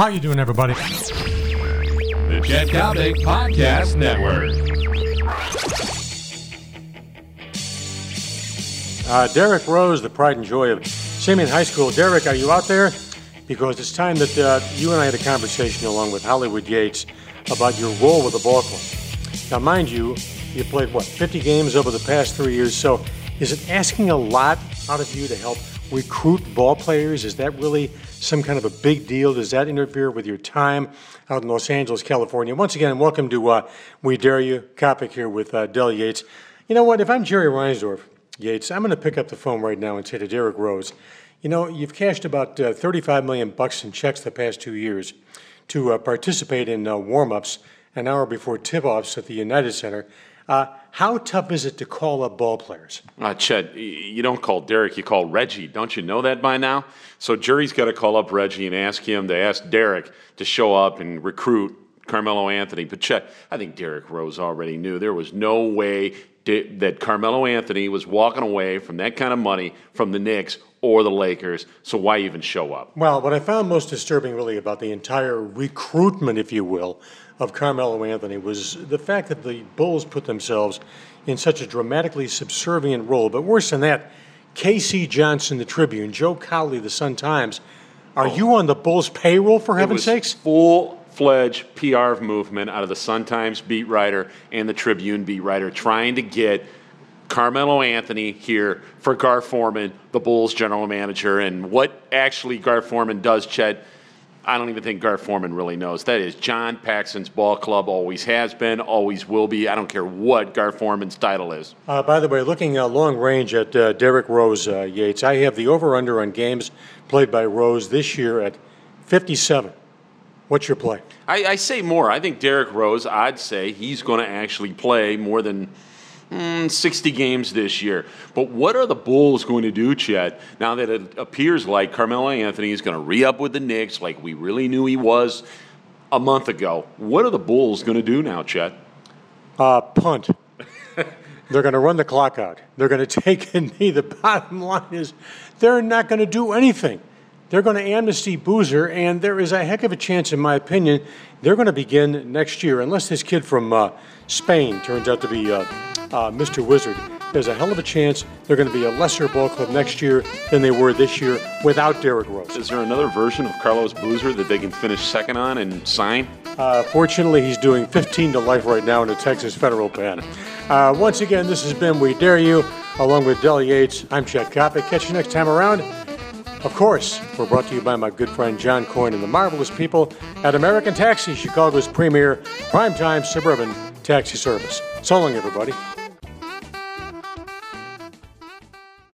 How you doing, everybody? The Chet Coppock Podcast Network. Uh, Derrick Rose, the pride and joy of Simeon High School. Derrick, are you out there? Because it's time that uh, you and I had a conversation along with Hollywood Yates about your role with the ball club. Now, mind you, you played what 50 games over the past three years. So, is it asking a lot out of you to help recruit ball players? Is that really some kind of a big deal? Does that interfere with your time out in Los Angeles, California? Once again, welcome to uh, We Dare You, Coppock here with uh, Del Yates. You know what? If I'm Jerry Reinsdorf, Yates, I'm going to pick up the phone right now and say to Derrick Rose, you know, you've cashed about uh, 35 million bucks in checks the past two years to uh, participate in uh, warm-ups an hour before tip-offs at the United Center. Uh, how tough is it to call up ball players? Uh, Chet, you don't call Derrick, you call Reggie. Don't you know that by now? So Jerry's got to call up Reggie and ask him to ask Derrick to show up and recruit Carmelo Anthony. But Chet, I think Derrick Rose already knew there was no way that Carmelo Anthony was walking away from that kind of money from the Knicks or the Lakers. So why even show up? Well, what I found most disturbing, really, about the entire recruitment, if you will, of Carmelo Anthony was the fact that the Bulls put themselves in such a dramatically subservient role. But worse than that, K.C. Johnson, the Tribune, Joe Cowley, the Sun Times. Are oh. you on the Bulls' payroll, for heaven's sakes? Full fledged PR movement out of the Sun Times beat writer and the Tribune beat writer trying to get Carmelo Anthony here for Gar Forman, the Bulls general manager. And what actually Gar Forman does, Chet, I don't even think Gar Forman really knows. That is John Paxson's ball club, always has been, always will be. I don't care what Gar Forman's title is. Uh, by the way, looking uh, long range at uh, Derrick Rose uh, Yates, I have the over under on games played by Rose this year at 57. What's your play? I, I say more. I think Derrick Rose, I'd say he's going to actually play more than mm, 60 games this year. But what are the Bulls going to do, Chet, now that it appears like Carmelo Anthony is going to re up with the Knicks like we really knew he was a month ago? What are the Bulls going to do now, Chet? Uh, punt. they're going to run the clock out. They're going to take a knee. The bottom line is they're not going to do anything. They're going to amnesty Boozer, and there is a heck of a chance, in my opinion, they're going to begin next year, unless this kid from uh, Spain turns out to be uh, uh, Mr. Wizard. There's a hell of a chance they're going to be a lesser ball club next year than they were this year without Derrick Rose. Is there another version of Carlos Boozer that they can finish second on and sign? Uh, fortunately, he's doing 15 to life right now in a Texas federal pen. Uh, once again, this has been We Dare You, along with Del Yates. I'm Chet Coppock. Catch you next time around. Of course, we're brought to you by my good friend John Coyne and the marvelous people at American Taxi, Chicago's premier primetime suburban taxi service. So long, everybody.